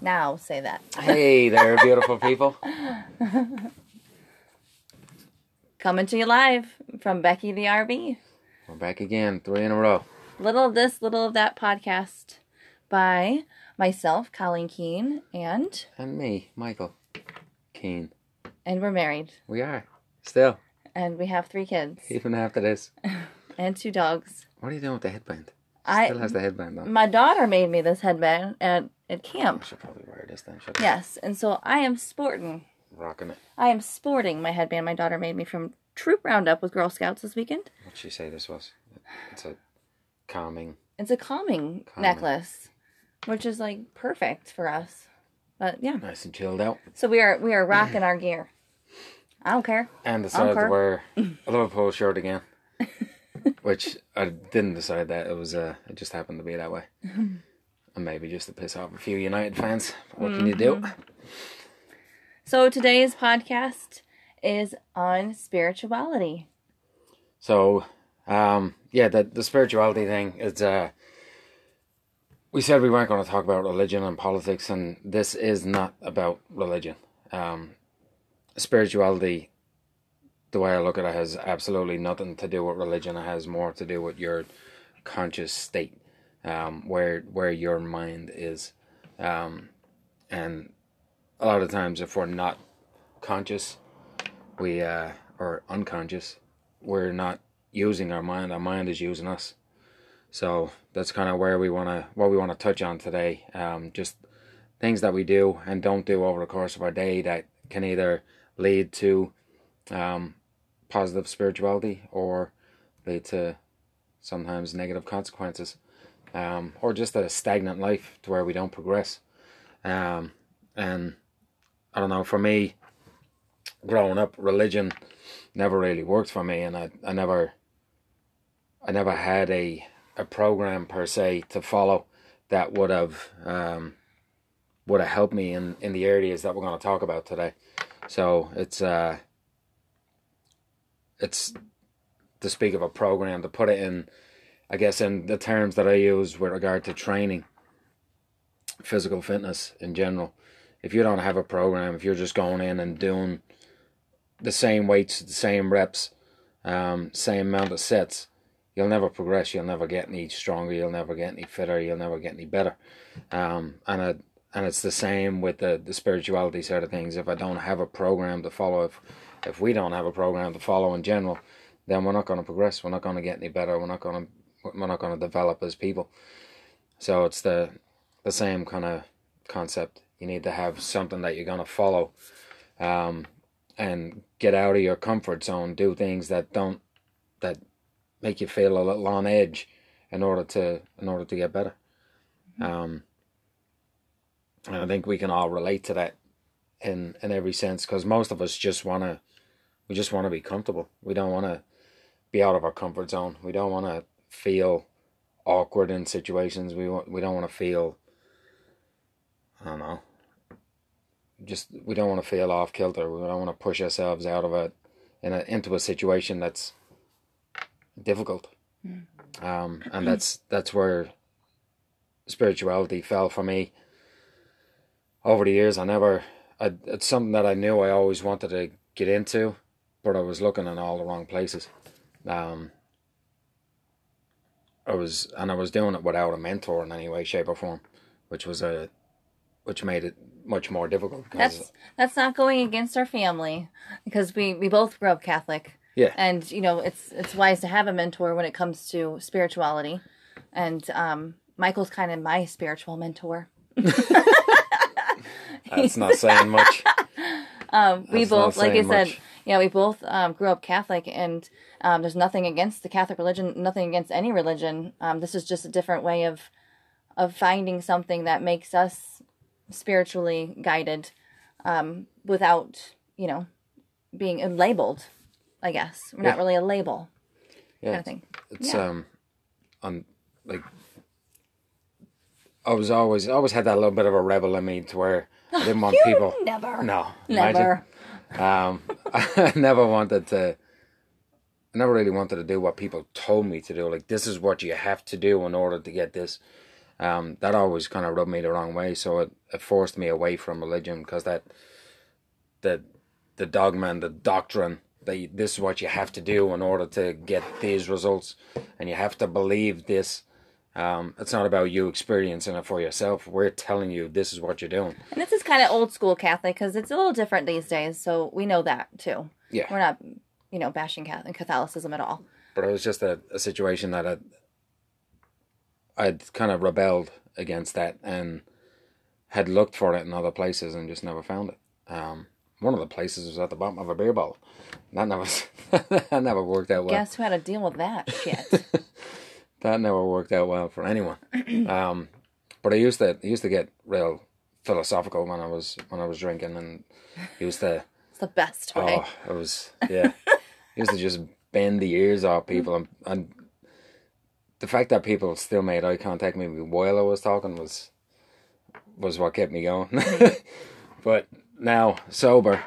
Now say that. Hey there, beautiful people. Coming to you live from Becky the RV. We're back again, three in a row. Little of this, little of that podcast by myself, Colleen Keene, and And me, Michael Keane. and we're married. We are. Still, And we have three kids even after this. and two dogs. What are you doing with the headband? I Still has the headband on. my daughter made me this headband at, at I camp. should probably wear this then, should I? Yes, and so I am sporting. Rocking it. I am sporting my headband my daughter made me from Troop Roundup with Girl Scouts this weekend. What'd she say this was? It's a calming. It's a calming, Calming. necklace, which is like perfect for us. But yeah, Nice and chilled out. so we are we are rocking our gear. I don't care. And decided Okay. to wear a Liverpool shirt again. Which I didn't decide that. It was uh it just happened to be that way. and maybe just to piss off a few United fans. What can you do? Mm-hmm. So today's podcast is on spirituality. So, um, yeah, the the spirituality thing is. Uh, we said we weren't going to talk about religion and politics, and this is not about religion. Um, spirituality, the way I look at it, has absolutely nothing to do with religion. It has more to do with your conscious state, um, where where your mind is, um, and a lot of times, if we're not conscious, we uh, or unconscious, we're not using our mind. Our mind is using us. So that's kind of where we want to, what we want to touch on today. Um, just things that we do and don't do over the course of our day that can either lead to um, positive spirituality or lead to sometimes negative consequences, um, or just a stagnant life to where we don't progress. Um, and I don't know, for me, growing up, religion never really worked for me, and I, I never, I never had a a program per se to follow that would have um, would have helped me in in the areas that we're going to talk about today. So it's uh, it's to speak of a program to put it in, I guess, in the terms that I use with regard to training, physical fitness in general. If you don't have a program, if you're just going in and doing the same weights, the same reps, um, same amount of sets, you'll never progress. You'll never get any stronger. You'll never get any fitter. You'll never get any better. Um, and and it's the same with the, the spirituality side of things. If I don't have a program to follow, if if we don't have a program to follow in general, then we're not going to progress. We're not going to get any better. We're not going to we're not going to develop as people. So it's the the same kind of concept. You need to have something that you're going to follow. Um, and get out of your comfort zone, do things that don't that make you feel a little on edge in order to in order to get better. Um, and I think we can all relate to that in in every sense because most of us just want to we just want to be comfortable. We don't want to be out of our comfort zone. We don't want to feel awkward in situations. We want we don't want to feel I don't know just we don't want to feel off kilter. We don't want to push ourselves out of it in a into a situation that's difficult. Um, and that's that's where spirituality fell for me. Over the years, I never. I, it's something that I knew I always wanted to get into, but I was looking in all the wrong places. Um, I was, and I was doing it without a mentor in any way, shape, or form, which was a, which made it much more difficult because That's that's not going against our family because we we both grew up Catholic. Yeah. And you know, it's it's wise to have a mentor when it comes to spirituality. And um Michael's kind of my spiritual mentor. that's not saying much. Um, we That's both, like I saying said, much. yeah, we both um, grew up Catholic, and um, there's nothing against the Catholic religion, nothing against any religion. Um, this is just a different way of of finding something that makes us spiritually guided, um, without you know being labeled. I guess we're not really a label Yeah, kind of thing. It's Yeah. um, on like I was always always had that little bit of a rebel in me to where I didn't want You people. never, No, never. imagine. Um, I never wanted to. I never really wanted to do what people told me to do. Like this is what you have to do in order to get this. Um, that always kind of rubbed me the wrong way, so it, it forced me away from religion because that the the dogma and the doctrine that you, this is what you have to do in order to get these results, and you have to believe this. Um, it's not about you experiencing it for yourself. We're telling you this is what you're doing. And this is kind of old school Catholic because it's a little different these days. So we know that too. Yeah. We're not, you know, bashing Catholic Catholicism at all. But it was just a, a situation that I'd, I'd kind of rebelled against that and had looked for it in other places and just never found it. Um, one of the places was at the bottom of a beer bottle. That never, that never worked out well. Guess who had to deal with that shit? that never worked out well for anyone. um, but I used to I used to get real philosophical when I was when I was drinking and used to it's the best way. oh it was yeah used to just bend the ears off people and, and the fact that people still made eye contact with me while I was talking was was what kept me going. but now sober.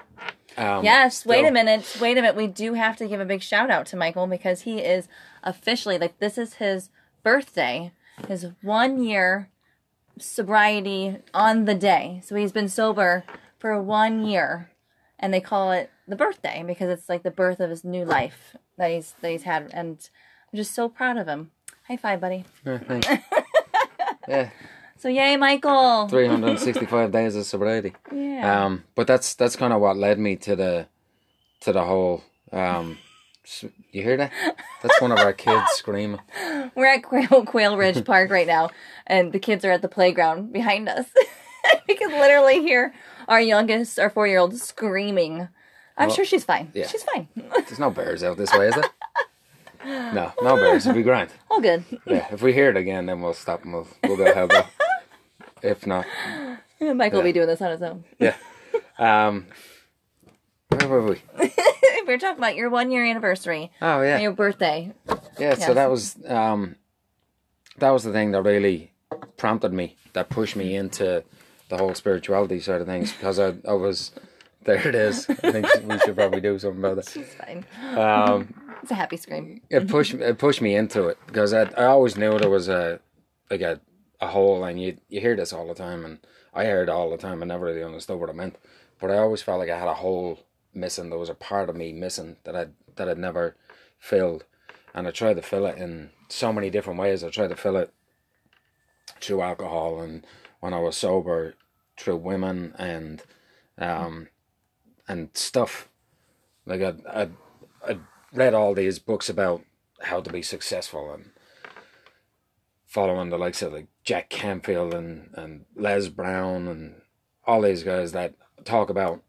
Um, Yes, wait still- a minute. Wait a minute. We do have to give a big shout out to Michael because he is officially like this is his birthday, his one year sobriety on the day. So he's been sober for one year, and they call it the birthday because it's like the birth of his new life that he's that he's had, and I'm just so proud of him. High five, buddy. Yeah, thanks. yeah, So yay, Michael. three hundred and sixty-five days of sobriety. Yeah. Um, but that's that's kind of what led me to the to the whole. Um, you hear that? That's one of our kids screaming. We're at Quail, Quail Ridge Park right now, and the kids are at the playground behind us. we can literally hear our youngest, our four year old, screaming. I'm Well, sure she's fine. yeah. She's fine. There's no bears out this way, is there? No, no bears. It'll be grand. All good. Yeah, if we hear it again, then we'll stop and we'll, we'll go help out. If not, Mike will be doing this on his own. yeah. Um, where were we? We're talking about your one year anniversary, Oh yeah, your birthday. yeah. So that was um, that was the thing that really prompted me, that pushed me into the whole spirituality side of things because I, I was there. It is. I think we should probably do something about it. It's fine. Um, It's a happy scream. it pushed it pushed me into it because I I always knew there was a like a a hole and you you hear this all the time and I heard it all the time and never really understood what it meant but I always felt like I had a hole missing there was a part of me missing that I that I'd never filled and I tried to fill it in so many different ways. I tried to fill it through alcohol and when I was sober through women and um and stuff. Like I I I read all these books about how to be successful and following the likes of like Jack Canfield and, and Les Brown and all these guys that talk about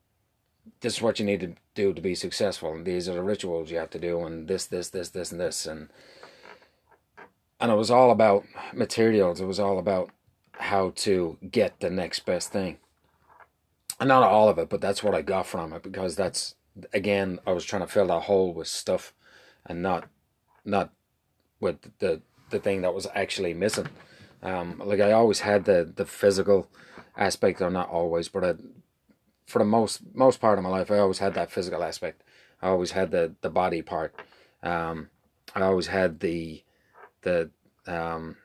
this is what you need to do to be successful. And these are the rituals you have to do and this this this this and this. And and it was all about materials. It was all about how to get the next best thing. And not all of it but that's what I got from it because that's again I was trying to fill that hole with stuff and not not with the the thing that was actually missing. Um, like I always had the the physical aspect, or not always, but I, for the most most part of my life, I always had that physical aspect. I always had the the body part. Um, I always had the the um,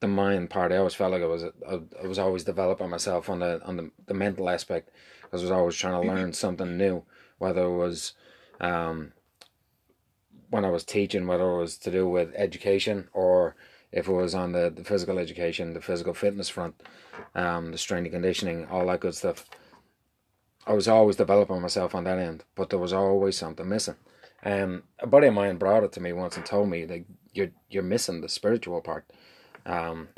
the mind part. I always felt like I was I, I was always developing myself on the on the, the mental aspect. I was always trying to learn something new, whether it was um, when I was teaching, whether it was to do with education or if it was on the, the physical education, the physical fitness front, um, the strength and conditioning, all that good stuff. I was always developing myself on that end, but there was always something missing. Um, a buddy of mine brought it to me once and told me that you're you're missing the spiritual part. Um,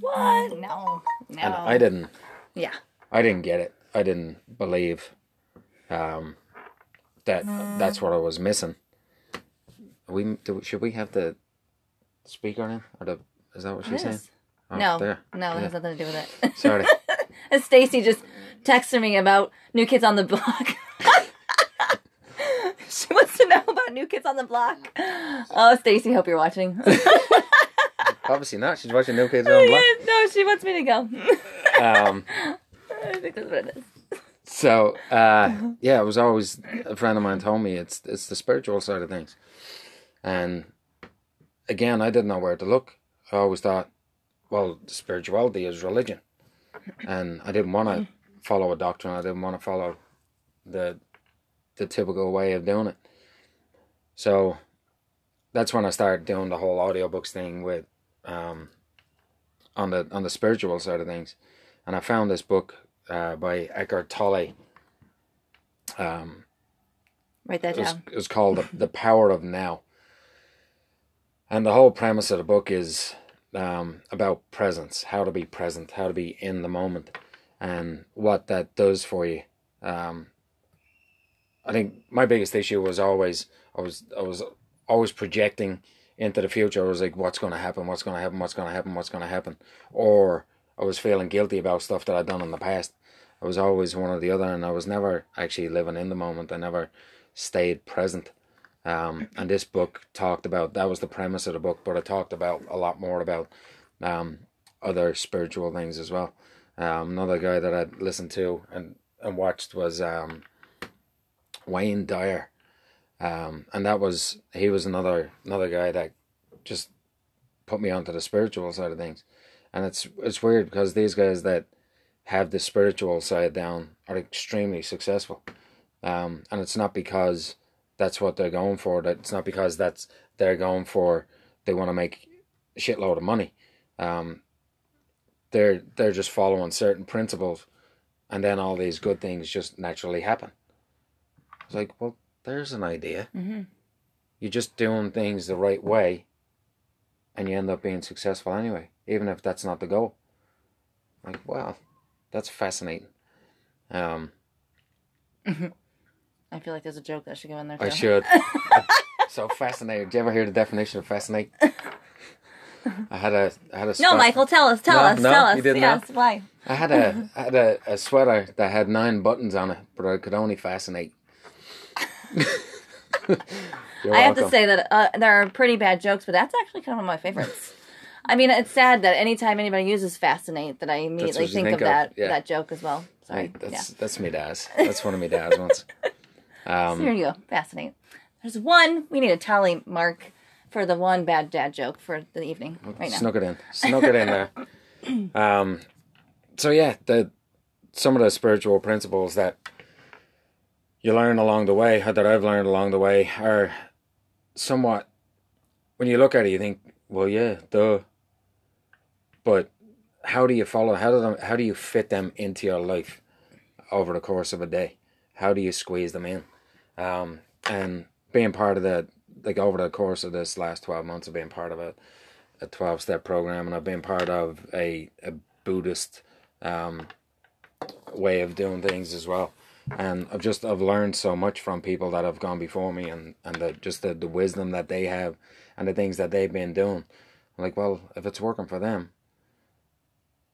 What? No. No. and I didn't Yeah. I didn't get it. I didn't believe um, that that's what I was missing. We do, should we have the speaker in or the is that what she's saying? Oh, No. there. No, it has nothing to do with it. Sorry. Stacy just texted me about New Kids on the Block. she wants to know about New Kids on the Block. Oh, Stacy, hope you're watching. Obviously not. She's watching New Kids on the Block. no, she wants me to go. Um, I think that's what it is. so uh, yeah, it was always a friend of mine told me it's it's the spiritual side of things, and again, I didn't know where to look. I always thought well, spirituality is religion, and I didn't want to follow a doctrine. I didn't want to follow the the typical way of doing it. So that's when I started doing the whole audiobooks thing with um, on the on the spiritual side of things, and I found this book uh, by Eckhart Tolle. Um, Write that it was, down. it called the, the Power of Now, and the whole premise of the book is um, about presence, how to be present, how to be in the moment, and what that does for you. Um, I think my biggest issue was always I was I was always projecting into the future. I was like, what's going to happen? What's going to happen? What's going to happen? What's going to happen? Or I was feeling guilty about stuff that I'd done in the past. I was always one or the other, and I was never actually living in the moment. I never stayed present. Um, and this book talked about that was the premise of the book, but it talked about a lot more about um, other spiritual things as well. Um, another guy that I listened to and, and watched was um, Wayne Dyer, um, and that was he was another another guy that just put me onto the spiritual side of things, and it's it's weird because these guys that have the spiritual side down are extremely successful, um, and it's not because that's what they're going for. That it's not because that's they're going for they want to make a shitload of money. Um, they're they're just following certain principles, and then all these good things just naturally happen. It's like, well, there's an idea. Mm-hmm. You're just doing things the right way, and you end up being successful anyway, even if that's not the goal. Like, wow, that's fascinating. Um, I feel like there's a joke that should go in there. Too. I should. so fascinating. Did you ever hear the definition of fascinate? I had a I had a No, spot- You'll tell us. Tell No, us. no, tell us. you didn't know? Why? I had a I had a, a sweater that had nine buttons on it, but I could only fascinate. I have to say that uh, there are pretty bad jokes, but that's actually kind of one of my favorites. I mean, it's sad that anytime anybody uses "fascinate," that I immediately think, think of of, that yeah. that joke as well. Sorry. That's that's me dad's. That's one of me dad's ones. yeah. So here you go. Fascinating. There's one. We need a tally mark for the one bad dad joke for the evening right now. Snuck it in. Snuck it in there. Um, so yeah, the some of the spiritual principles that you learn along the way, or that I've learned along the way, are somewhat. When you look at it, you think, "Well, yeah, duh." But how do you follow? How do them? How do you fit them into your life over the course of a day? How do you squeeze them in? Um, and being part of the like over the course of this last twelve months of being part of it a 12 step program and I've been part of a, a Buddhist um, way of doing things as well. And I've just I've learned so much from people that have gone before me and, and the, just the, the wisdom that they have and the things that they've been doing. I'm like, well, if it's working for them,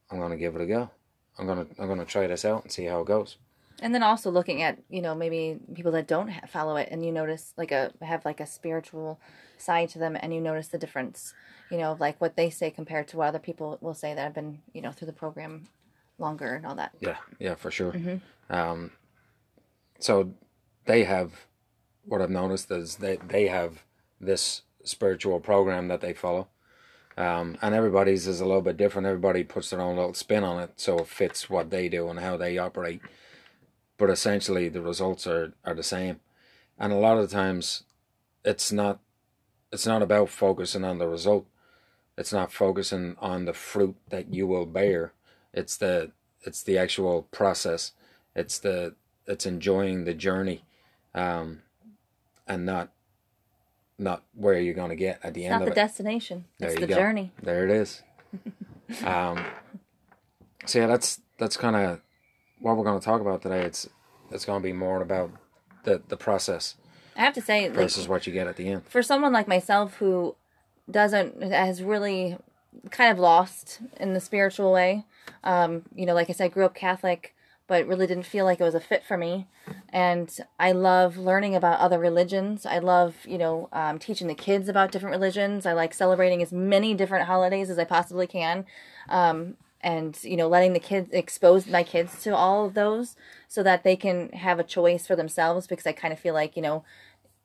I'm gonna give it a go. I'm gonna I'm gonna try this out and see how it goes. And then also looking at you know maybe people that don't ha- follow it, and you notice like a have like a spiritual side to them, and you notice the difference, you know, of like what they say compared to what other people will say that have been you know through the program longer and all that. Yeah, yeah, for sure. Um, so they have what I've noticed is they they have this spiritual program that they follow, um, and everybody's is a little bit different. Everybody puts their own little spin on it, so it fits what they do and how they operate. But essentially, the results are are the same, and a lot of the times, it's not it's not about focusing on the result. It's not focusing on the fruit that you will bear. It's the it's the actual process. It's the it's enjoying the journey, um, and not not where you're going to get at the It's end not of the it. destination; There it's the go. journey. There it is. um, so yeah, that's that's kind of what we're going to talk about today. It's it's going to be more about the the process I have to say, like, versus what you get at the end. for someone like myself who doesn't has really kind of lost in the spiritual way um you know like i said grew up catholic but really didn't feel like it was a fit for me and i love learning about other religions i love you know um, teaching the kids about different religions i like celebrating as many different holidays as i possibly can um, and you know letting the kids expose my kids to all of those so that they can have a choice for themselves because i kind of feel like you know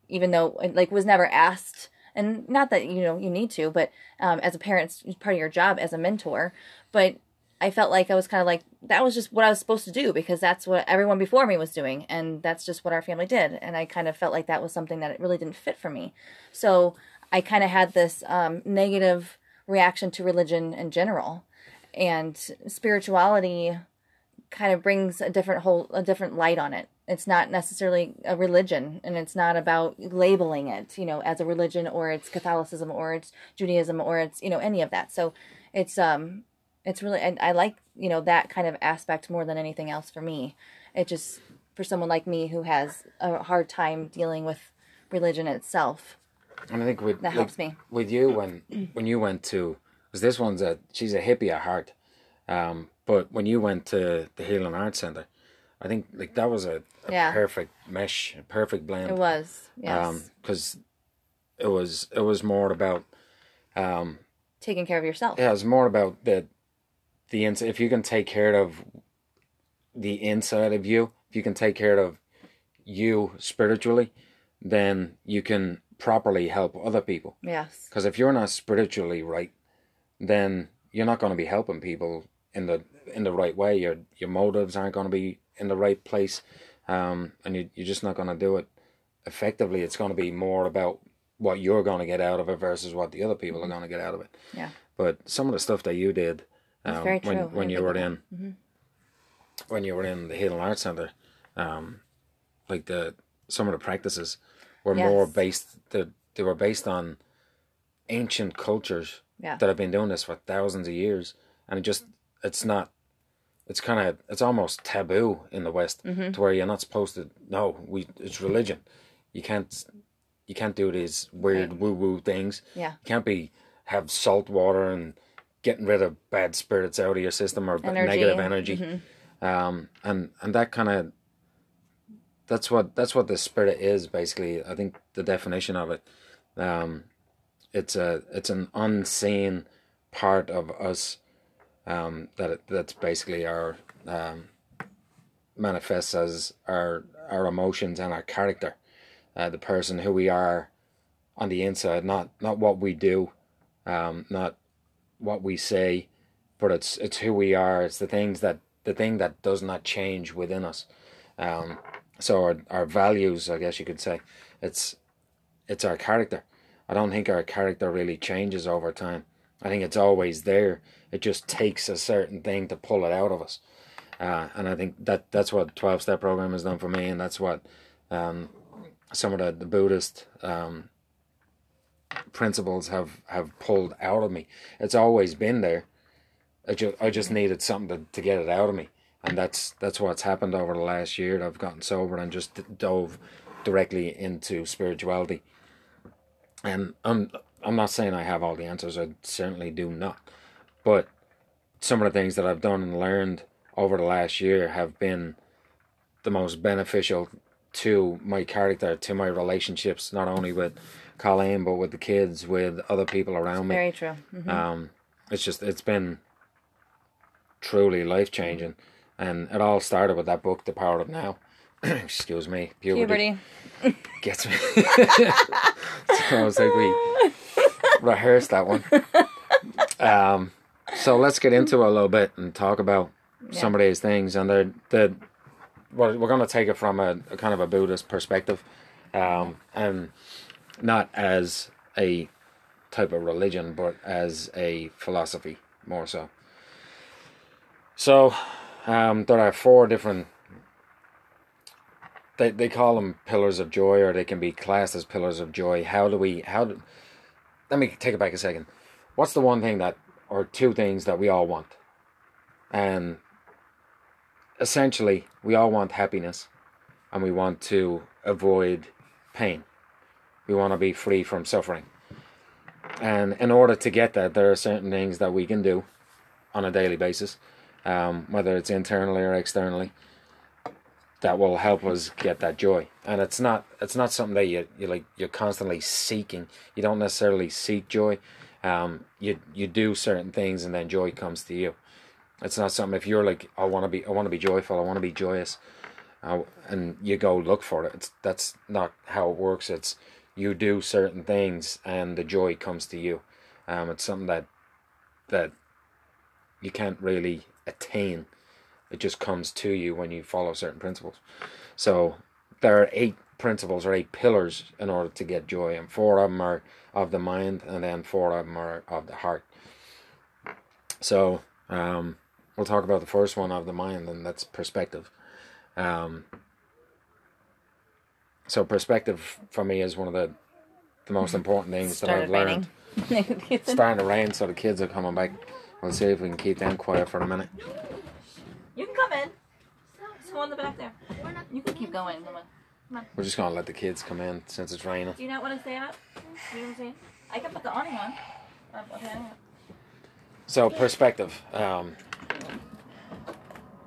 even though it, like was never asked and not that you know you need to, but um, as a parent, it's part of your job as a mentor. But I felt like I was kind of like that was just what I was supposed to do because that's what everyone before me was doing, and that's just what our family did. And I kind of felt like that was something that it really didn't fit for me. So I kind of had this um, negative reaction to religion in general, and spirituality kind of brings a different whole a different light on it. It's not necessarily a religion and it's not about labeling it you know as a religion or it's catholicism or it's judaism or it's you know any of that. So it's um it's really and i like you know that kind of aspect more than anything else for me. It just for someone like me who has a hard time dealing with religion itself And I think with that helps me. with you when when you went to because this one's a she's a hippie at heart, um, but when you went to the Healing Arts Center, I think like that was a, a Yeah. perfect mesh, a perfect blend. it was yes because it was it was more about um taking care of yourself yeah, it was more about the the ins- if you can take care of the inside of you, if you can take care of you spiritually, then you can properly help other people. yes Because if you're not spiritually right, then you're not going to be helping people in the in the right way. Your your motives aren't going to be in the right place, um, and you you're just not going to do it effectively. It's going to be more about what you're going to get out of it versus what the other people are going to get out of it. yeah But some of the stuff that you did um, when true. When you were in when you were in the Healing Arts Center, um, like the some of the practices were more based they, they were based on ancient cultures Yeah. that have been doing this for thousands of years, and it just it's not. It's kind of it's almost taboo in the West Mm-hmm. to where you're not supposed to. No, we it's religion. You can't you can't do these weird woo woo things. Yeah. You can't be have salt water and getting rid of bad spirits out of your system or Energy. negative energy. Um, and and that kind of that's what that's what the spirit is basically. I think the definition of it. Um, it's a it's an unseen part of us um, that that's basically our um, manifests as our our emotions and our character, uh, the person who we are on the inside, not not what we do, um, not what we say, but it's it's who we are. It's the things that the thing that does not change within us. Um, so our our values, I guess you could say, it's it's our character. I don't think our character really changes over time. I think it's always there. It just takes a certain thing to pull it out of us. Uh, and I think that that's what twelve step program has done for me, and that's what um, some of the, the Buddhist um, principles have, have pulled out of me. It's always been there. I just I just needed something to, to get it out of me, and that's that's what's happened over the last year. I've gotten sober and just dove directly into spirituality. And I'm I'm not saying I have all the answers. I certainly do not, but some of the things that I've done and learned over the last year have been the most beneficial to my character, to my relationships, not only with Colleen but with the kids, with other people around me. Very true. Mhm. Um, it's just it's been truly life changing, and it all started with that book, The Power of Now. Excuse me, puberty, Puberty. gets me. so I was like, we rehearsed that one. Um, so let's get into it a little bit and talk about some of these things, and they're the. We're, we're going to take it from a, a kind of a Buddhist perspective, um, and not as a type of religion, but as a philosophy more so. So, um, there are four different. They they call them pillars of joy, or they can be classed as pillars of joy. How do we? How do? Let me take it back a second. What's the one thing that, or two things that we all want? And essentially, we all want happiness, and we want to avoid pain. We want to be free from suffering. And in order to get that, there are certain things that we can do on a daily basis, um, whether it's internally or externally, that will help us get that joy. And it's not it's not something that you you like you're constantly seeking. You don't necessarily seek joy. Um, you you do certain things and then joy comes to you. It's not something if you're like I want to be I want to be joyful. I want to be joyous, uh, and you go look for it. It's that's not how it works. It's you do certain things and the joy comes to you. Um, it's something that that you can't really attain. It just comes to you when you follow certain principles. So there are eight principles or eight pillars in order to get joy, and four of them are of the mind, and then four of them are of the heart. So um, we'll talk about the first one of the mind, and that's perspective. Um, so perspective for me is one of the the most important things that I've learned. It's starting to rain, so the kids are coming back. We'll see if we can keep them quiet for a minute. You can come in. Just go in the back there. You can keep going. Come on. Come on. We're just gonna let the kids come in since it's raining. Do you not want to stay out? Do you want to stay? I can put the awning on. Okay. Don't know. So perspective, um,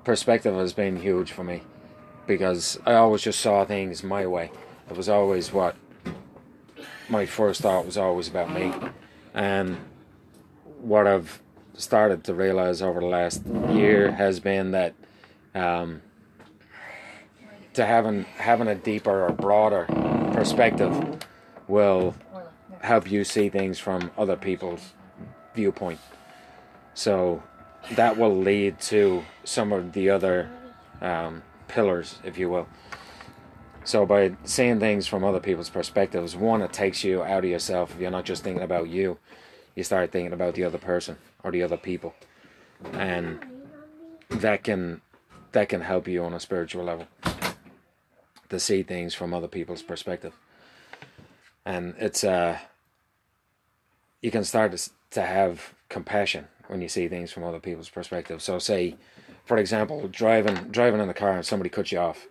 perspective has been huge for me because I always just saw things my way. It was always what my first thought was always about me, and what I've started to realize over the last year has been that um, to having having a deeper or broader perspective will help you see things from other people's viewpoint. So that will lead to some of the other um, pillars, if you will. So by seeing things from other people's perspectives, one, it takes you out of yourself. You're not just thinking about you, you start thinking about the other person or the other people, and that can that can help you on a spiritual level to see things from other people's perspective. And it's uh, you can start to, to have compassion when you see things from other people's perspective. So, say, for example, driving driving in the car and somebody cuts you off.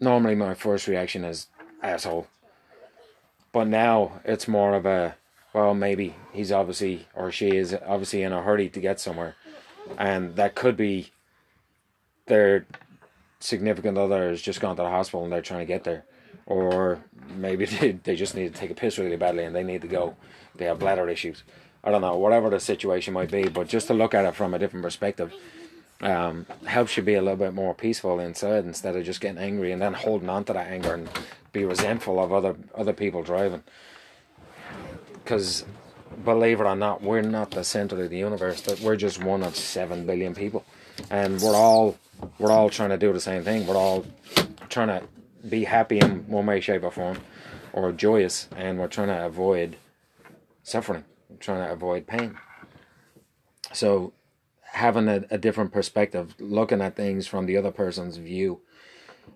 Normally, my first reaction is asshole. But now it's more of a well, maybe he's obviously or she is obviously in a hurry to get somewhere, and that could be their significant other has just gone to the hospital and they're trying to get there, or maybe they, they just need to take a piss really badly and they need to go. They have bladder issues. I don't know, whatever the situation might be, but just to look at it from a different perspective um, helps you be a little bit more peaceful inside instead of just getting angry and then holding on to that anger and be resentful of other other people driving. Because believe it or not, we're not the center of the universe. That we're just one of seven billion people, and we're all we're all trying to do the same thing. We're all trying to be happy in one way, shape, or form, or joyous, and we're trying to avoid suffering, we're trying to avoid pain. So, having a, a different perspective, looking at things from the other person's view,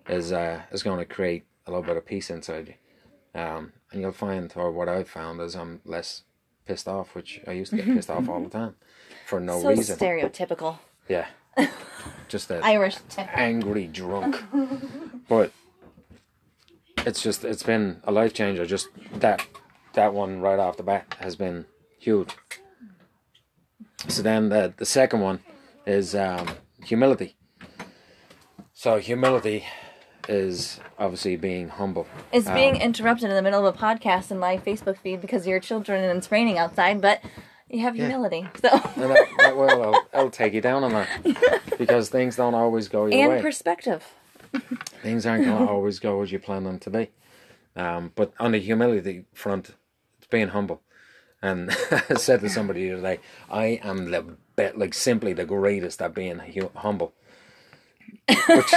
is uh, is going to create a little bit of peace inside you. Um, and you'll find, or what I've found, is I'm less pissed off, which I used to get pissed off all the time for no so reason. stereotypical. Yeah, just that Irish. Angry drunk. but it's just it's been a life changer. Just that that one right off the bat has been huge. So then the the second one is um, humility. So humility is obviously being humble. It's Um, being interrupted in the middle of a podcast in my Facebook feed because your children and it's raining outside, but you have humility. So And that, that will I'll, I'll take you down on that because things don't always go your and way. perspective. things aren't going to always go as you plan them to be. Um, but on the humility front, it's being humble. And I said to somebody the other day, I am the be- like simply the greatest at being hu- humble. Which,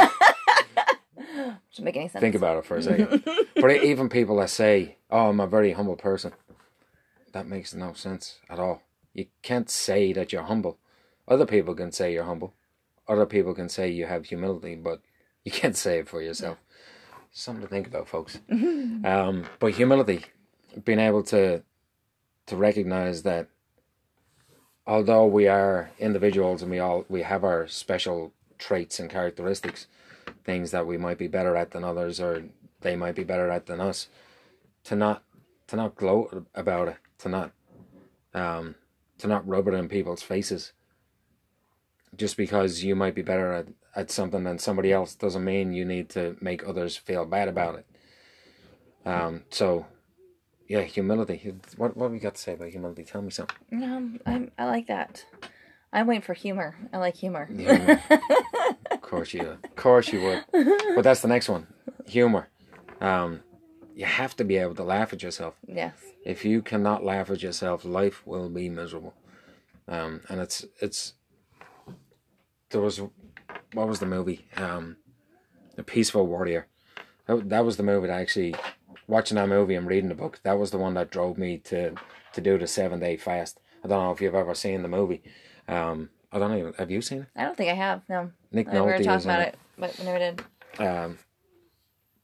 Doesn't make any sense. think about it for a second. but even people that say, "Oh, I'm a very humble person," that makes no sense at all. You can't say that you're humble. Other people can say you're humble. Other people can say you have humility, but you can't say it for yourself. Something to think about, folks. um, but humility, being able to to recognize that although we are individuals and we all we have our special traits and characteristics, things that we might be better at than others or they might be better at than us, to not to not gloat about it, to not um, to not rub it in people's faces. Just because you might be better at, at something than somebody else doesn't mean you need to make others feel bad about it. Um, so, yeah, humility. What what have we got to say about humility? Tell me something. Um, I'm, I like that. I'm waiting for humor. I like humor. Humor. of course you, would. of course you would. But that's the next one. Humor. Um, you have to be able to laugh at yourself. Yes. If you cannot laugh at yourself, life will be miserable. Um, and it's it's there was what was the movie? Um, The Peaceful Warrior. That, that was the movie that actually watching that movie and reading the book. That was the one that drove me to to do the seven day fast. I don't know if you've ever seen the movie. Um, I don't know. Have you seen it? I don't think I have. No. Nick I Nolte talked is in about it. it, but we never did. Um,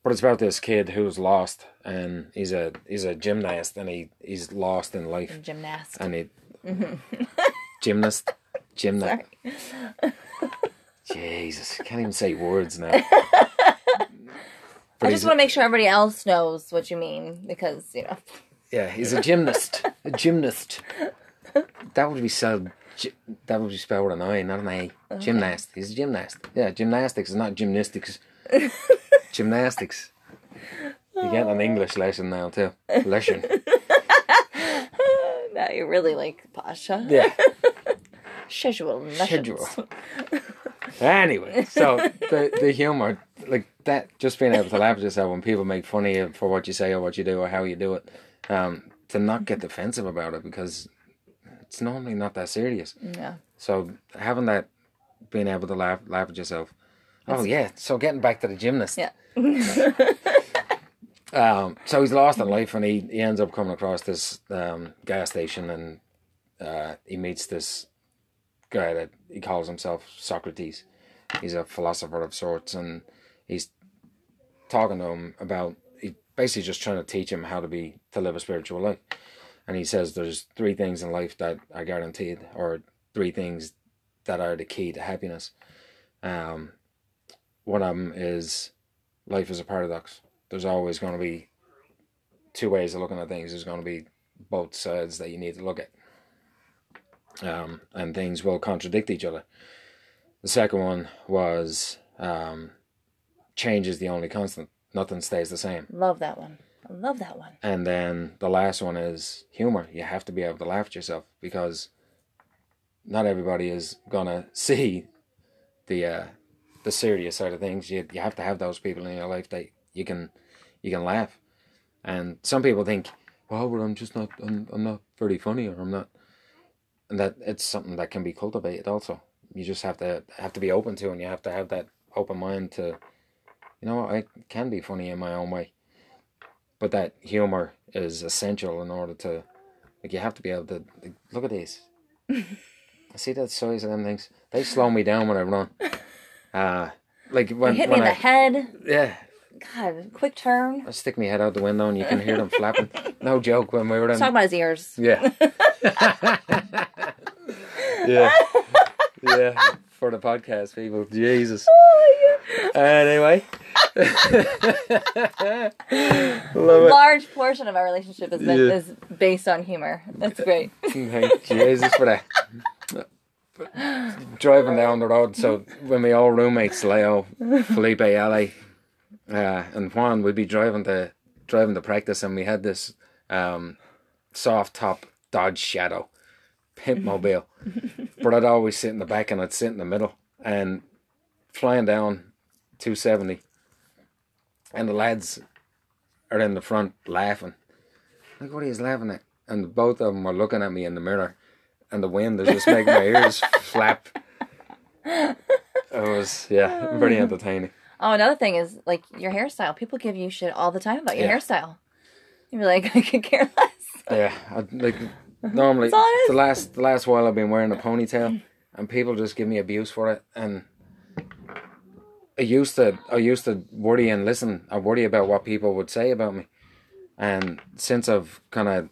but it's about this kid who's lost, and he's a he's a gymnast, and he he's lost in life, Gymnast. and he gymnast, gymnast. Sorry. Jesus, can't even say words now. I just want to make sure everybody else knows what you mean because you know. Yeah, he's a gymnast. a gymnast. That would be spelled. That would be spelled with an I, not an A. Gymnast. He's a gymnast. Yeah, gymnastics is not gymnastics. gymnastics. You're getting an English lesson now too. Lesson. Now you're really like Pasha. Yeah. Schedule. lessons. Schedule. Anyway, so the the humor, like that, just being able to laugh at yourself when people make fun of you for what you say or what you do or how you do it, um, to not get defensive about it because it's normally not that serious. Yeah. So having that, being able to laugh laugh at yourself. Oh yeah. So getting back to the gymnast. Yeah. Um, so he's lost in life, and he, he ends up coming across this um, gas station, and uh, he meets this guy that he calls himself Socrates. He's a philosopher of sorts, and he's talking to him about he basically just trying to teach him how to be to live a spiritual life. And he says there's three things in life that are guaranteed, or three things that are the key to happiness. Um, one of them is life is a paradox there's always going to be two ways of looking at things. There's going to be both sides that you need to look at. Um, and things will contradict each other. The second one was um, change is the only constant. Nothing stays the same. Love that one. I love that one. And then the last one is humor. You have to be able to laugh at yourself because not everybody is gonna see the uh, the serious side of things. You you have to have those people in your life that you can you can laugh. And some people think, well, but I'm just not I'm, I'm not very funny or I'm not, and that it's something that can be cultivated. Also, you just have to have to be open to, and you have to have that open mind to, you know, I can be funny in my own way but that humor is essential in order to like you have to be able to like, look at these. I see that size of them things. They slow me down when I run. Uh like You when, hit me in the I head. yeah. God, quick turn. I stick my head out the window and you can hear them flapping. No joke when we were in Talk about his ears. yeah. Yeah. Yeah. For the podcast people. Jesus anyway love it Large portion of our relationship is, Yeah. is based on humor. That's great. Thank Jesus for that. Driving down the road, so when we all roommates Leo, Felipe, Ali, uh, and Juan, we'd be driving to driving to practice, and we had this um, soft top Dodge Shadow, pimp mobile, but I'd always sit in the back and I'd sit in the middle, and flying down two seventy, and the lads are in the front laughing. Like, what are you laughing at? And both of them were looking at me in the mirror, and the wind is just making my ears flap. It was, yeah, pretty entertaining. Oh, another thing is like your hairstyle. People give you shit all the time about your Yeah. hairstyle. You're like, I could care less. Yeah, I, like normally That's all it is. the last the last while I've been wearing a ponytail, and people just give me abuse for it. And I used to I used to worry and listen. I worry about what people would say about me, and since I've kind of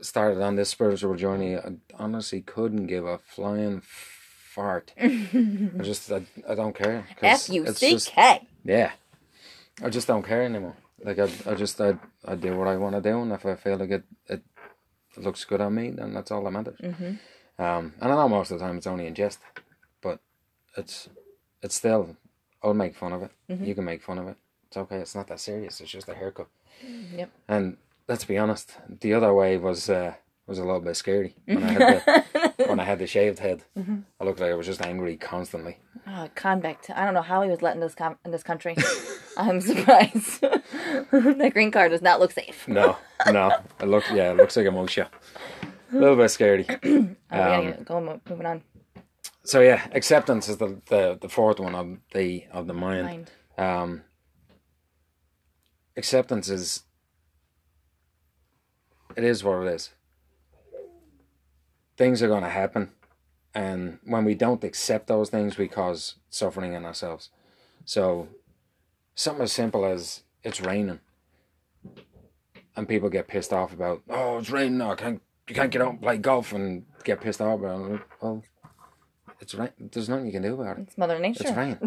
started on this spiritual journey, I honestly couldn't give a flying fart. I just I, I don't care. F U C K. yeah. I just don't care anymore. Like I, I just I, I do what I want to do, and if I feel like it, it looks good on me, then that's all that matters. Mm-hmm. Um, and I know most of the time it's only in jest, but it's it's still I'll make fun of it. Mm-hmm. You can make fun of it. It's okay. It's not that serious. It's just a haircut. Yep. And let's be honest, the other way was uh, was a little bit scary when I had the when I had the shaved head. Mm-hmm. I looked like I was just angry constantly. Oh, convict. I don't know how he was let in this com- in this country. I'm surprised. the green card does not look safe. No, no. It looks yeah, it looks like a motion. A little bit scary. Oh, we gotta Um, go mo- moving on. So yeah, acceptance is the, the, the fourth one of the of the mind. Mind. Um, acceptance is it is what it is. Things are going to happen, and when we don't accept those things, we cause suffering in ourselves. So, something as simple as it's raining, and people get pissed off about, oh, it's raining, I can't, you can't get out and play golf, and get pissed off about it. Well, it's right. There's nothing you can do about it. It's Mother Nature. It's rain.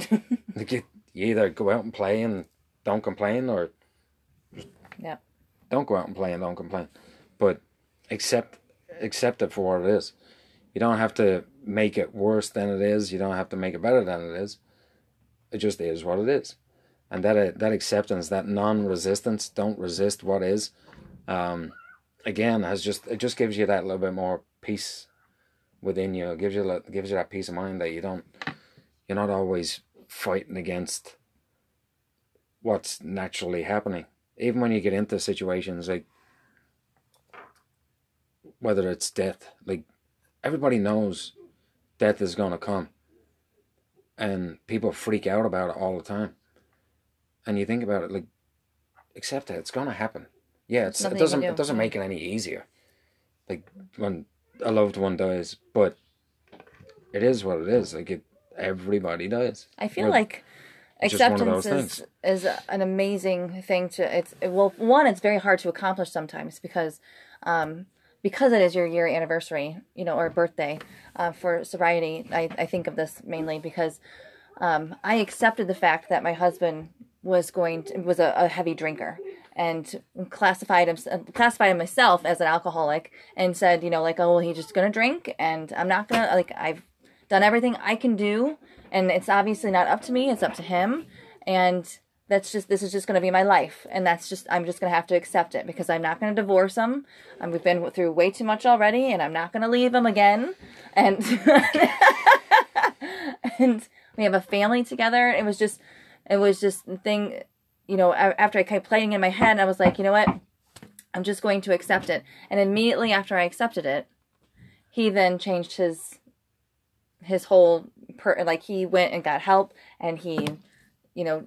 Like you, you either go out and play and don't complain, or yeah. don't go out and play and don't complain. But accept accept it for what it is. You don't have to make it worse than it is. You don't have to make it better than it is. It just is what it is, and that uh, that acceptance, that non-resistance, don't resist what is. Um, again, has just it just gives you that little bit more peace within you. It gives you that- gives you that peace of mind that you don't you're not always fighting against what's naturally happening. Even when you get into situations like whether it's death, like everybody knows death is going to come, and people freak out about it all the time. And you think about it, like accept it; it's going to happen. Yeah, it's, it Nothing you can doesn't do, it doesn't make it any easier. Like when a loved one dies, but it is what it is. Like it, everybody dies. I feel Well, like it's just one of acceptance is, is an amazing thing to it's well one it's very hard to accomplish sometimes because um because it is your year anniversary you know or birthday uh, for sobriety I, I think of this mainly because um, I accepted the fact that my husband was going to, was a, a heavy drinker and classified him classified myself as an alcoholic and said you know like oh well he's just gonna drink and I'm not gonna like I've done everything I can do and it's obviously not up to me it's up to him. And that's just this is just to be my life and that's just i'm just to have to accept it because i'm not to divorce him. Um, we've been through way too much already and i'm not to leave him again. And and we have a family together. It was just it was just the thing you know after i kept playing in my head i was like you know what? I'm just going to accept it. And immediately after i accepted it he then changed his his whole per like he went and got help and he you know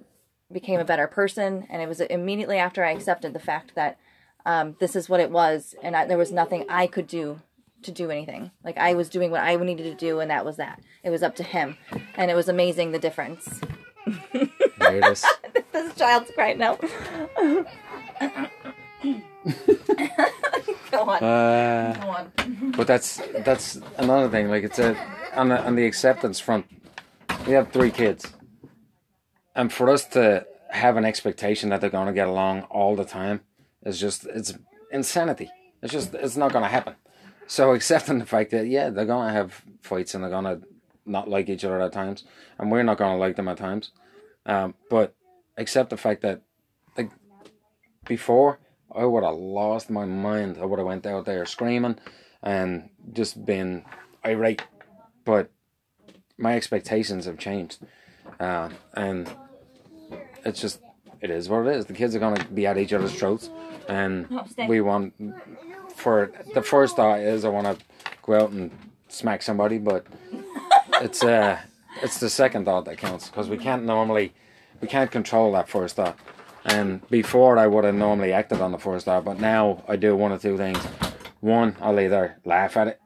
became a better person. And it was immediately after i accepted the fact that um, this is what it was and I, there was nothing i could do to do anything. Like i was doing what i needed to do and that was that. It was up to him. And it was amazing the difference. There it is. This child's crying now go on Uh, go on but that's that's another thing. Like it's a on the on the acceptance front. We have three kids, and for us to have an expectation that they're going to get along all the time is just it's insanity. It's just it's not going to happen. So accepting the fact that yeah they're going to have fights and they're going to not like each other at times, and we're not going to like them at times, um, but accept the fact that like before I would have lost my mind. I would have went out there screaming and just been irate. But my expectations have changed, uh, and it's just it is what it is. The kids are gonna be at each other's throats, and we want for the first thought is I want to go out and smack somebody, but it's uh it's the second thought that counts because we can't normally we can't control that first thought. And before I would have normally acted on the first thought, but now I do one of two things. One, I'll either laugh at it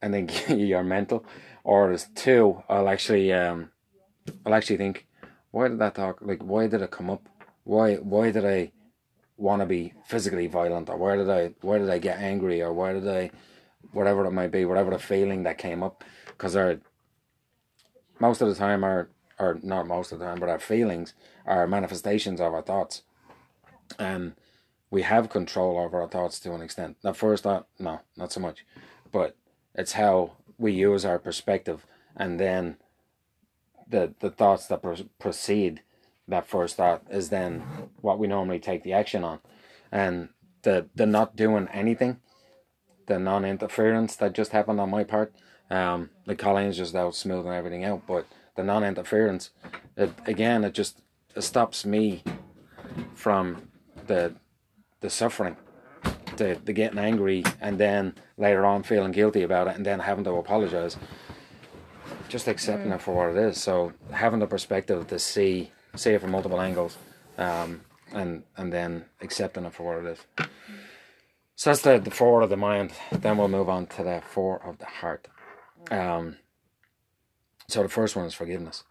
and think you're mental, or there's two, I'll actually um I'll actually think, why did that talk like why did it come up? Why why did I want to be physically violent or why did I why did I get angry or why did I whatever it might be, whatever the feeling that came up because our most of the time our or not most of the time, but our feelings are manifestations of our thoughts. And we have control over our thoughts to an extent. At first thought, no, not so much. But it's how we use our perspective and then the the thoughts that proceed that first thought is then what we normally take the action on. And the the not doing anything, the non interference that just happened on my part, um, like Colleen's just out smoothing everything out, but the non interference, it, again, it just it stops me from the the suffering, the the getting angry, and then later on feeling guilty about it, and then having to apologize. Just accepting it for what it is. So having the perspective to see see it from multiple angles, um, and and then accepting it for what it is. So that's the, the four of the mind. Then we'll move on to the four of the heart. Um, so the first one is forgiveness,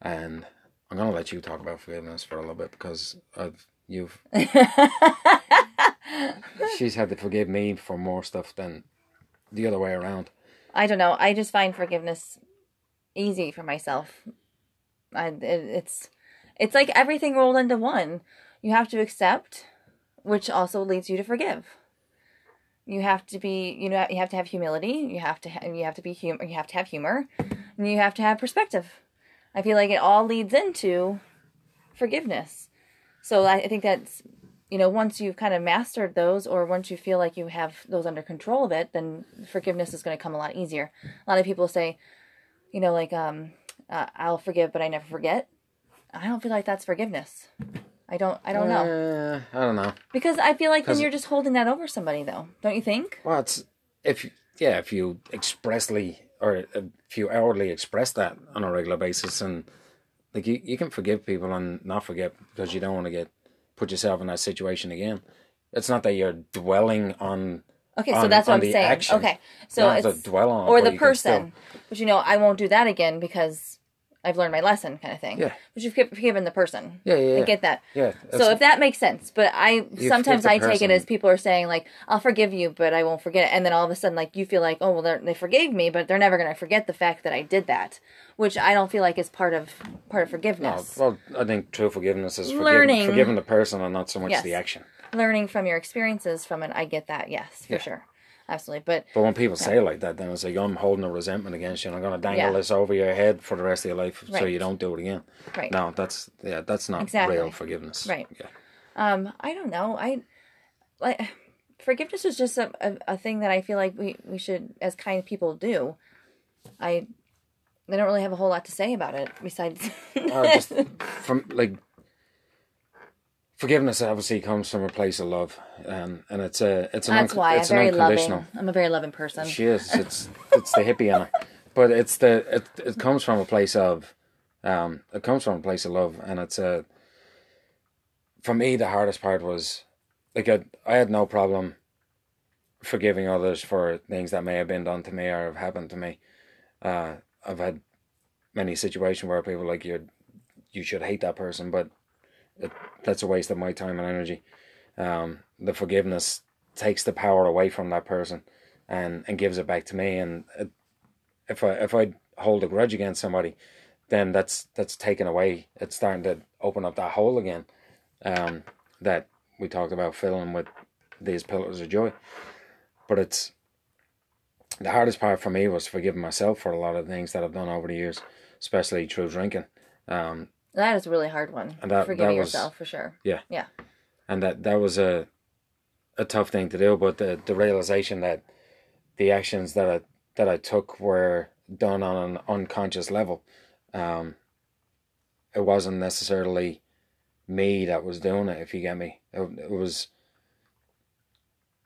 and I'm gonna let you talk about forgiveness for a little bit because I've you've she's had to forgive me for more stuff than the other way around. I don't know. I just find forgiveness easy for myself. I it, it's it's like everything rolled into one. You have to accept, which also leads you to forgive. You have to be, you know, you have to have humility. You have to, ha- you have to be humor. You have to have humor, and you have to have perspective. I feel like it all leads into forgiveness. So I, think that's, you know, once you've kind of mastered those, or once you feel like you have those under control of it, then forgiveness is going to come a lot easier. A lot of people say, you know, like, um, uh, I'll forgive, but I never forget. I don't feel like that's forgiveness. I don't. I don't know Uh, I don't know. because I feel like then you're just holding that over somebody, though. Don't you think? Well, it's if yeah, if you expressly or if you outwardly express that on a regular basis, and like you, you can forgive people and not forget because you don't want to get put yourself in that situation again. It's not that you're dwelling on. Okay, so that's what I'm saying. action. Okay, so it's dwell on or but the can still- person, but you know, I won't do that again because I've learned my lesson, kind of thing. Yeah. But you've forgiven the person. Yeah, yeah, I get that. Yeah, So if that makes sense, but I sometimes I take person. it as people are saying like I'll forgive you, but I won't forget it, and then all of a sudden like you feel like oh well they're- forgave me, but they're never going to forget the fact that I did that, which I don't feel like is part of part of No, forgiveness. well, I think true forgiveness is forgiving, Learning. forgiving the person and not so much Yes. the action. Learning from your experiences from it, I get that. Yes, for Yeah. sure, absolutely. But But when people say it like that, then it's like I'm holding a resentment against you, and I'm going to dangle Yeah. this over your head for the rest of your life, so you don't do it again. right. No, that's yeah, that's not Exactly. real forgiveness. Right. Yeah. Um, I don't know. I like forgiveness is just a, a, a thing that I feel like we, we should, as kind people, do. I I don't really have a whole lot to say about it besides. Or just from like forgiveness obviously comes from a place of love, um, and it's a it's an That's unco- why I'm it's an very loving. I'm a very loving person. She is. It's it's the hippie in her, but it's the it it comes from a place of, um, it comes from a place of love, and it's a. For me, the hardest part was, like I I had no problem. Forgiving others for things that may have been done to me or have happened to me. Uh, I've had many situations where people like you, you should hate that person, but it, that's a waste of my time and energy. Um, the forgiveness takes the power away from that person and and gives it back to me. And it, if I if I hold a grudge against somebody, then that's that's taken away. It's starting to open up that hole again. Um, that we talked about filling with these pillars of joy. But it's the hardest part for me was forgiving myself for a lot of things that I've done over the years, especially through drinking. Um, That is a really hard one. And that- Forgiving that was- yourself for sure. Yeah. Yeah. and that that was a a tough thing to do. But the the realization that the actions that I that I took were done on an unconscious level, um, it wasn't necessarily me that was doing it. If you get me, it, it was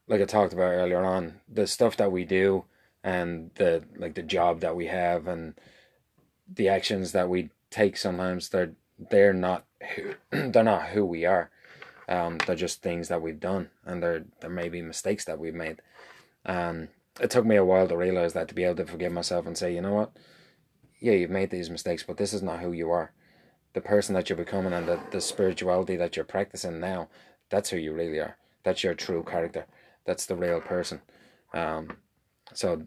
like I talked about earlier on the stuff that we do and the like the job that we have and the actions that we take sometimes they're they're not who they're not who we are um, they're just things that we've done, and there there may be mistakes that we've made. Um, it took me a while to realize that to be able to forgive myself and say, you know what, yeah, you've made these mistakes, but this is not who you are. The person that you're becoming and the, the spirituality that you're practicing now, that's who you really are. That's your true character. That's the real person. Um, so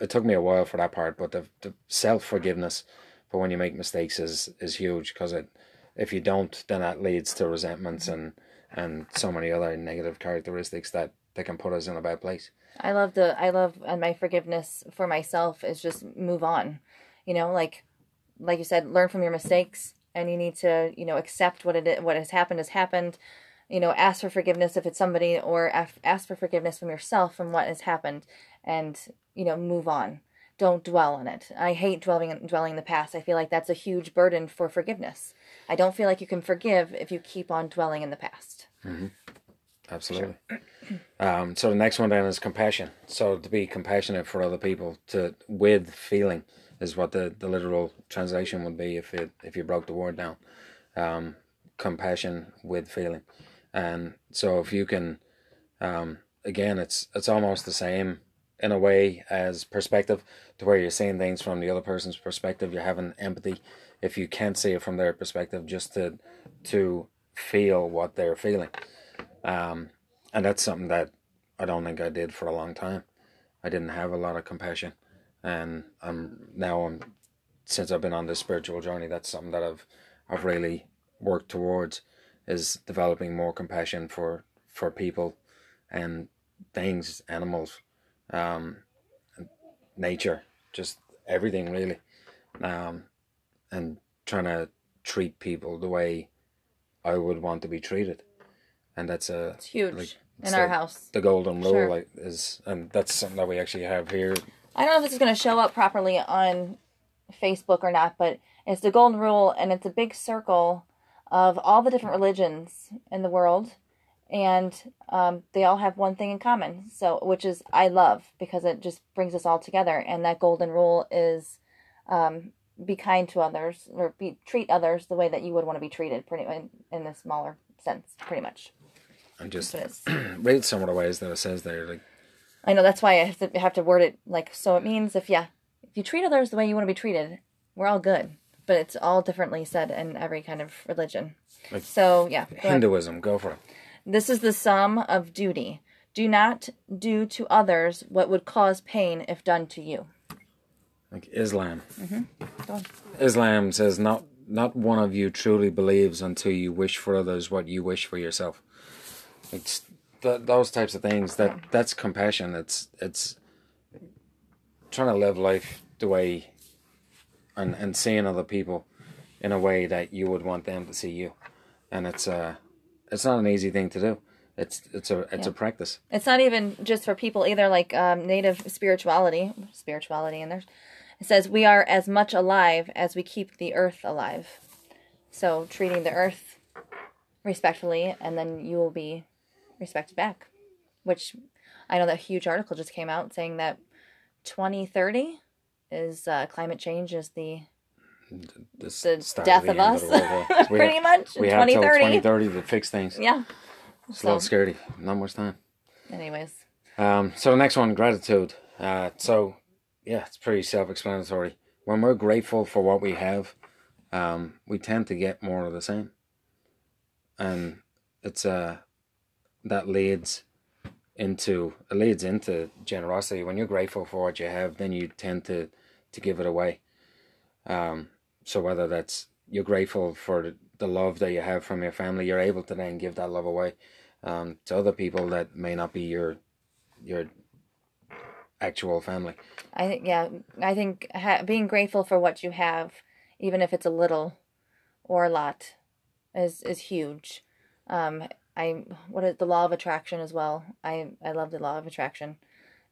it took me a while for that part, but the, the self forgiveness for when you make mistakes is is huge because it if you don't, then that leads to resentments and and so many other negative characteristics that that can put us in a bad place. I love the I love and my forgiveness for myself is just move on. You know, like like you said, learn from your mistakes and you need to, you know, accept what it is, what has happened has happened. You know, ask for forgiveness if it's somebody or ask for forgiveness from yourself from what has happened and, you know, move on. Don't dwell on it. I hate dwelling dwelling in the past. I feel like that's a huge burden for forgiveness. I don't feel like you can forgive if you keep on dwelling in the past. Absolutely. Um, so the next one then is compassion. So to be compassionate for other people, to with feeling is what the, the literal translation would be if it if you broke the word down. Um, compassion with feeling, and so if you can, um, again, it's it's almost the same in a way as perspective, to where you're seeing things from the other person's perspective. You're having empathy. If you can't see it from their perspective, just to to feel what they're feeling. Um, and that's something that I don't think I did for a long time. I didn't have a lot of compassion, and I'm now I'm since I've been on this spiritual journey. That's something that I've I've really worked towards is developing more compassion for for people and things, animals, um, nature, just everything really, um, and trying to treat people the way I would want to be treated, and that's a It's huge Like, in it's our house. the golden rule Sure. like is and that's something that we actually have here I don't know if this is going to show up properly on Facebook or not, but it's the golden rule, and it's a big circle of all the different religions in the world, and um, they all have one thing in common. So, which is I love because it just brings us all together, and that golden rule is um, be kind to others or be treat others the way that you would want to be treated, pretty in, in a smaller sense, pretty much. and just read some of the ways that it says there like I know that's why I have to have to word it like so. It means if yeah, if you treat others the way you want to be treated, we're all good. But it's all differently said in every kind of religion. Like so yeah, go ahead. Hinduism go for it this is the sum of duty. Do not do to others what would cause pain if done to you. like Islam on. Islam says not not one of you truly believes until you wish for others what you wish for yourself it's th- those types of things that that's compassion it's it's trying to live life the way and and seeing other people in a way that you would want them to see you and it's uh it's not an easy thing to do it's it's a it's a practice It's not even just for people either, like um, native spirituality, spirituality in there. It says we are as much alive as we keep the earth alive. So treating the earth respectfully, and then you will be respected back. Which I know that huge article just came out saying that 2030 is uh, climate change is the This the death of us, the world, yeah. We pretty have- much. we have till 2030. 2030 to fix things Yeah. it's a little scary not much time anyways, Um, so the next one, gratitude. Uh, so yeah, it's pretty self-explanatory. When we're grateful for what we have, um, we tend to get more of the same, and it's uh that leads into it leads into generosity. When you're grateful for what you have, then you tend to to give it away. Um, so whether that's you're grateful for the, love that you have from your family, you're able to then give that love away um, to other people that may not be your your actual family. I think yeah, I think ha- being grateful for what you have, even if it's a little or a lot, is is huge. Um, I what is the law of attraction as well. I I love the law of attraction,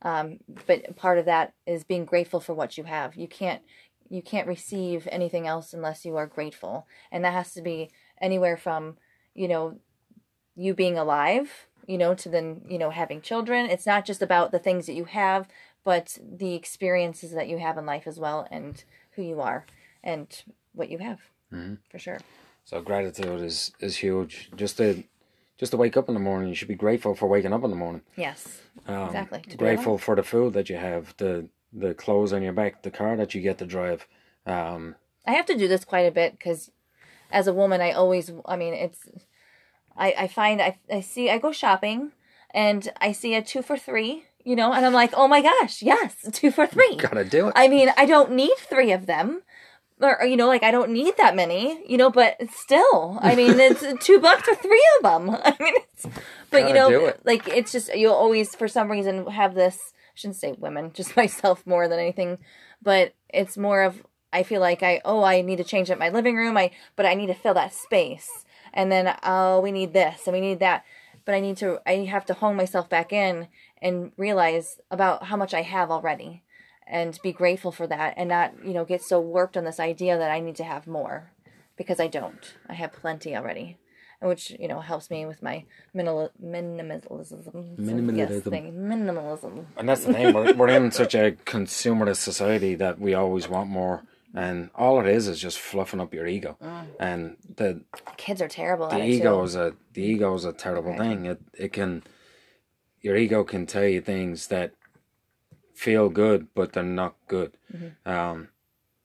um, but part of that is being grateful for what you have. You can't you can't receive anything else unless you are grateful, and that has to be anywhere from you know you being alive you know to then you know having children it's not just about the things that you have but the experiences that you have in life as well and who you are and what you have Mhm. for sure So gratitude is is huge. Just to just to wake up in the morning, you should be grateful for waking up in the morning. yes Um, Exactly, to Grateful for the food that you have, the the clothes on your back, the car that you get to drive. Um, i have to do this quite a bit because as a woman i always i mean it's i i find i i see i go shopping and i see a two for three you know and i'm like oh my gosh yes two for three gotta do it. I mean, I don't need three of them. Or, you know, like I don't need that many, you know, but still, I mean, it's two bucks for three of them. I mean, it's, but you Gotta do know, it. like it's just, you'll always, for some reason, have this, shouldn't say women, just myself more than anything, but it's more of, I feel like I, oh, I need to change up my living room. I, but I need to fill that space. And then, oh, we need this and we need that. But I need to, I have to hone myself back in and realize about how much I have already and be grateful for that and not you know get so worked on this idea that i need to have more because i don't i have plenty already which you know helps me with my minimal, minimalism Minimalism. yes, thing. minimalism And that's the thing. We're, we're in such a consumerist society that we always want more. And all it is is just fluffing up your ego. And the kids are terrible the at ego too. is a the ego is a terrible Right. thing. It it can your ego can tell you things that feel good, but they're not good. Mm-hmm. Um,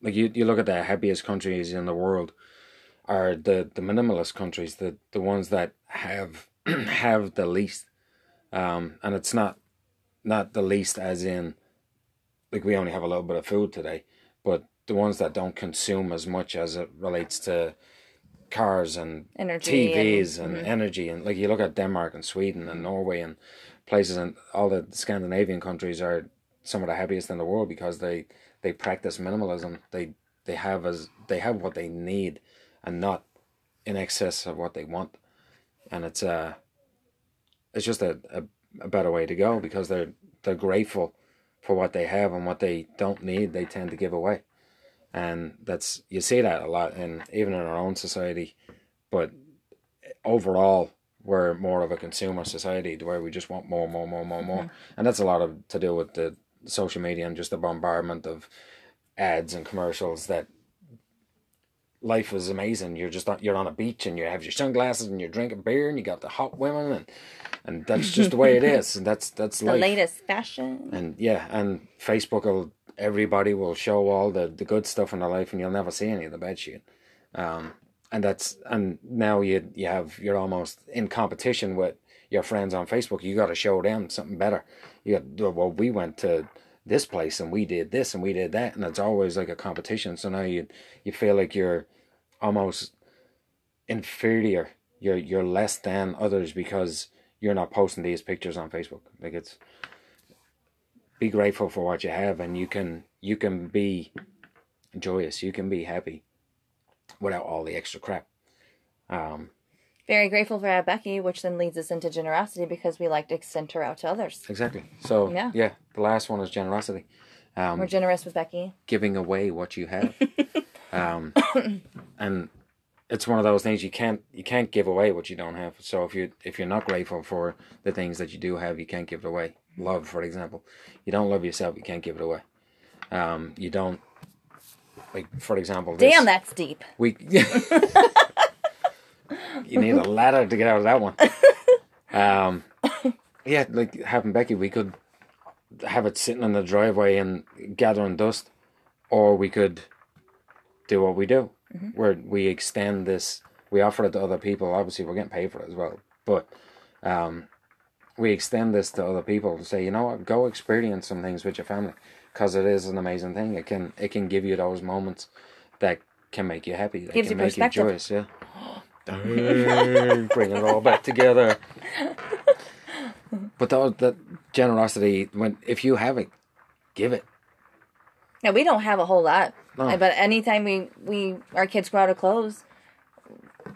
like you, you look at the happiest countries in the world are the, the minimalist countries, the the ones that have have the least. Um, and it's not not the least as in like we only have a little bit of food today, but the ones that don't consume as much as it relates to cars and Energy TVs and- and, energy and like you look at Denmark and Sweden and Norway and places and all the Scandinavian countries are some of the happiest in the world because they they practice minimalism. They they have as they have what they need and not in excess of what they want. And it's uh it's just a, a, a better way to go because they're they're grateful for what they have and what they don't need they tend to give away. And that's you see that a lot in even in our own society. But overall we're more of a consumer society where we just want more, more, more, more, more. And that's a lot of to do with the social media and just the bombardment of ads and commercials that life is amazing. You're just on, you're on a beach and you have your sunglasses and you're drinking beer and you got the hot women and and that's just the way it is. And that's that's the life. latest fashion And yeah, and Facebook will everybody will show all the, the good stuff in their life and you'll never see any of the bad shit. Um and that's and now you you have you're almost in competition with your friends on Facebook. You gotta show them something better. You got well we went to this place and we did this and we did that and it's always like a competition. So now you you feel like you're almost inferior. You're you're less than others because you're not posting these pictures on Facebook. Like it's be grateful for what you have and you can you can be joyous. You can be happy without all the extra crap. Um very grateful for that becky which then leads us into generosity because we like to extend her out to others. Exactly. So Yeah. yeah the last one is generosity. Um we're generous with becky. giving away what you have um and it's one of those things you can't you can't give away what you don't have. So if you if you're not grateful for the things that you do have you can't give it away. Love for example. You don't love yourself you can't give it away. Um you don't like for example this- damn that's deep. We you need a ladder to get out of that one. Um yeah like having becky we could have it sitting in the driveway and gathering dust or we could do what we do. Where we extend this we offer it to other people. Obviously we're getting paid for it as well. But um we extend this to other people and say you know what? Go experience some things with your family. Because it is an amazing thing. It can it can give you those moments that can make you happy that Gives can you make you joyous yeah. Bring it all back together. But that, that generosity when if you have it give it. Now we don't have a whole lot, No. but anytime we we our kids grow out of clothes,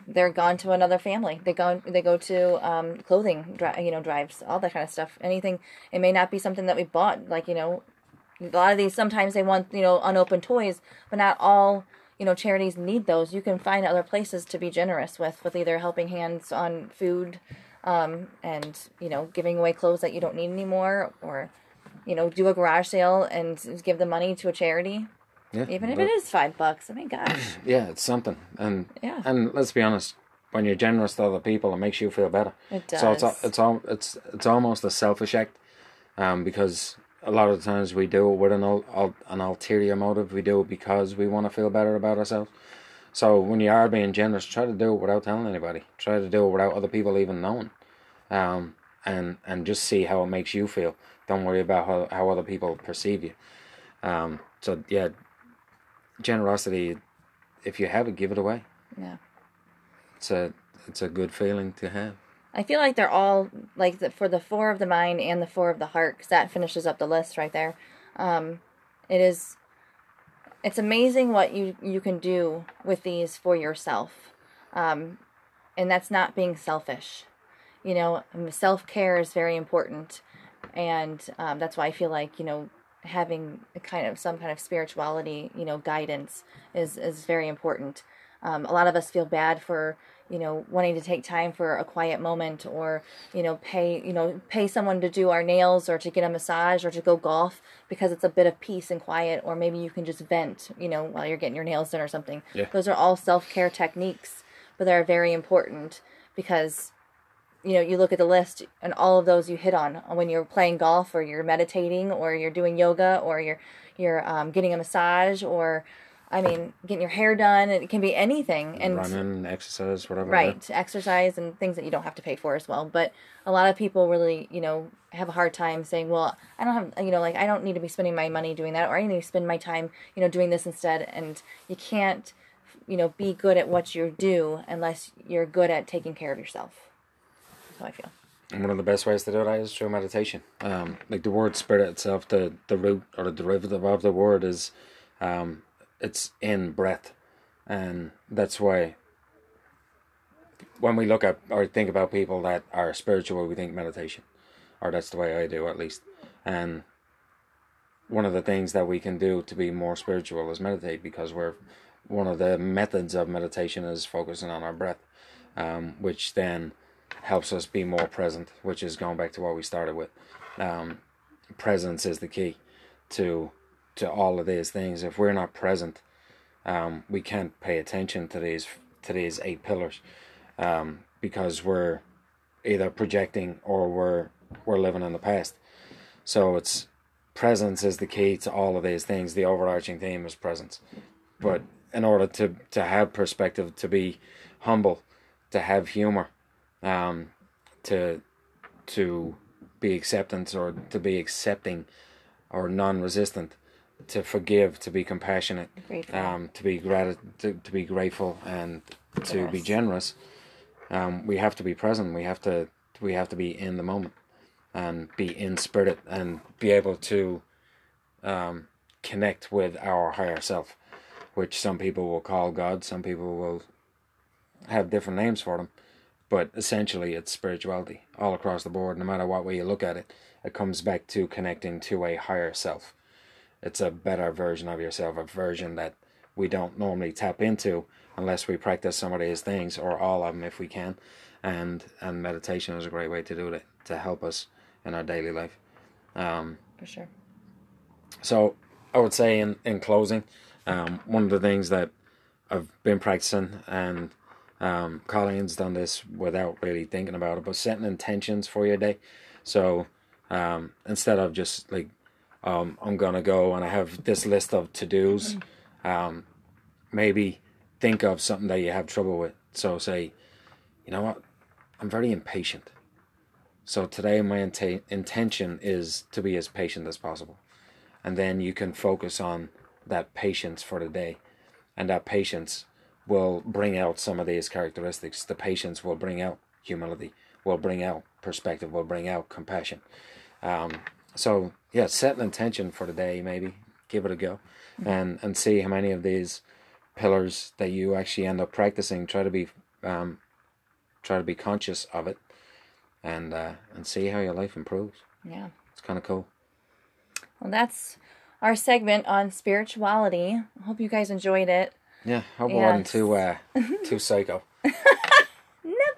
they're gone to another family. They go they go to um, clothing dri- you know drives, all that kind of stuff. Anything it may not be something that we bought, like you know, a lot of these sometimes they want you know unopened toys, but not all you know charities need those. You can find other places to be generous with, with either helping hands on food, um, and you know giving away clothes that you don't need anymore, or you know, do a garage sale and give the money to a charity, yeah even if but- it is five bucks. I mean, gosh, yeah it's something. And Yeah. and let's be honest when you're generous to other people it makes you feel better. It does. so it's it's all it's it's almost a selfish act um because a lot of the times we do it with an an ulterior motive. We do it because we want to feel better about ourselves. So when you are being generous try to do it without telling anybody. Try to do it without other people even knowing. Um and and just see how it makes you feel. Don't worry about how, how other people perceive you. Um so yeah generosity if you have it give it away yeah. it's a it's a good feeling to have. I feel like they're all like the, for the four of the mind and the four of the heart, because that finishes up the list right there. Um, it is, it's amazing what you you can do with these for yourself, um, and that's not being selfish. You know, self care is very important, and um, that's why I feel like you know having a kind of some kind of spirituality, you know, guidance is is very important. Um, a lot of us feel bad for you know wanting to take time for a quiet moment or you know pay you know pay someone to do our nails or to get a massage or to go golf because it's a bit of peace and quiet or maybe you can just vent you know while you're getting your nails done or something Yeah. those are all self-care techniques but they're very important because you know you look at the list and all of those you hit on when you're playing golf or you're meditating or you're doing yoga or you're you're um, getting a massage or i mean getting your hair done it can be anything. And Running, exercise, whatever. right exercise and things that you don't have to pay for as well. But a lot of people really you know have a hard time saying well i don't have you know like i don't need to be spending my money doing that or i need to spend my time you know doing this instead. And you can't you know be good at what you do unless you're good at taking care of yourself how i feel And one of the best ways to do that is through meditation. Um, like the word spirit itself, the, the root or the derivative of the word is, um, it's in breath, and that's why. When we look at or think about people that are spiritual, we think meditation, or that's the way I do at least. And one of the things that we can do to be more spiritual is meditate because we're one of the methods of meditation is focusing on our breath, um, which then helps us be more present, which is going back to what we started with. Um, presence is the key to to all of these things. If we're not present, um, we can't pay attention to these to these eight pillars um, because we're either projecting or we're we're living in the past. So it's presence is the key to all of these things. The overarching theme is presence, but in order to to have perspective, to be humble, to have humor, um, to to be acceptance or to be accepting or non-resistant, to forgive, to be compassionate, um, to be grat- to, to be grateful, and to be generous. Um, we have to be present. We have to we have to be in the moment and be in spirit and be able to um, connect with our higher self, which some people will call God. Some people will have different names for them but essentially it's spirituality all across the board. No matter what way you look at it it comes back to connecting to a higher self. It's a better version of yourself a version that we don't normally tap into unless we practice some of these things or all of them if we can. And and meditation is a great way to do it to help us in our daily life. Um, for sure. so I would say in, in closing, um, one of the things that I've been practicing and um, Colleen's done this without really thinking about it, but setting intentions for your day. So um, instead of just like, um, I'm gonna go and I have this list of to dos, um, maybe think of something that you have trouble with. So say, you know what, I'm very impatient. So today my inta- intention is to be as patient as possible and then you can focus on that patience for the day and that patience will bring out some of these characteristics. The patience will bring out humility will bring out perspective will bring out compassion. Um, so yeah set an intention for the day maybe. Give it a go. And and see how many of these pillars that you actually end up practicing try to be um, try to be conscious of it. And uh, and see how your life improves. Yeah. It's kind of cool. Well that's our segment on spirituality. I hope you guys enjoyed it Yeah, it wasn't Yes. too uh, too psycho.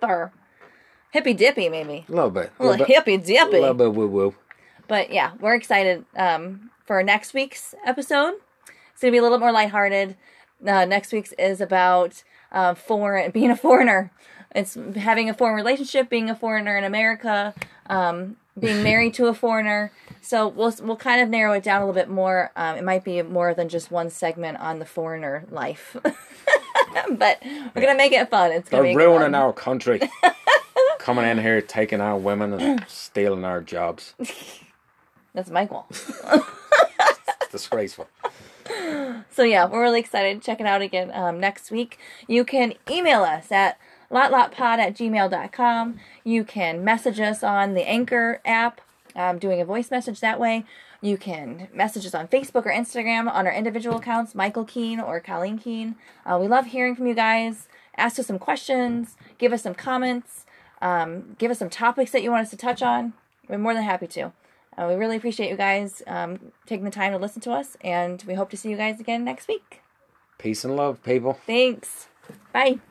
never hippy dippy maybe A little bit, a little bit, hippy a dippy little bit woo woo. But yeah, we're excited um, for next week's episode. It's gonna be a little more lighthearted. Uh, next week's is about uh, foreign being a foreigner. It's having a foreign relationship, being a foreigner in America, um, being married to a foreigner. So we'll we'll kind of narrow it down a little bit more. Um, it might be more than just one segment on the foreigner life. but we're gonna make it fun. It's They're gonna be ruining fun. our country. Coming in here, taking our women and stealing our jobs. That's Michael. It's disgraceful. So yeah, we're really excited. Check it out again um, next week. You can email us at lotlotpod at gmail.com. You can message us on the Anchor app, um, doing a voice message that way. You can message us on Facebook or Instagram on our individual accounts, Michael Keen or Colleen Keen. Uh, we love hearing from you guys. Ask us some questions, give us some comments, um, give us some topics that you want us to touch on. We're more than happy to. Uh, we really appreciate you guys um, taking the time to listen to us, and we hope to see you guys again next week. Peace and love, people. Thanks. Bye.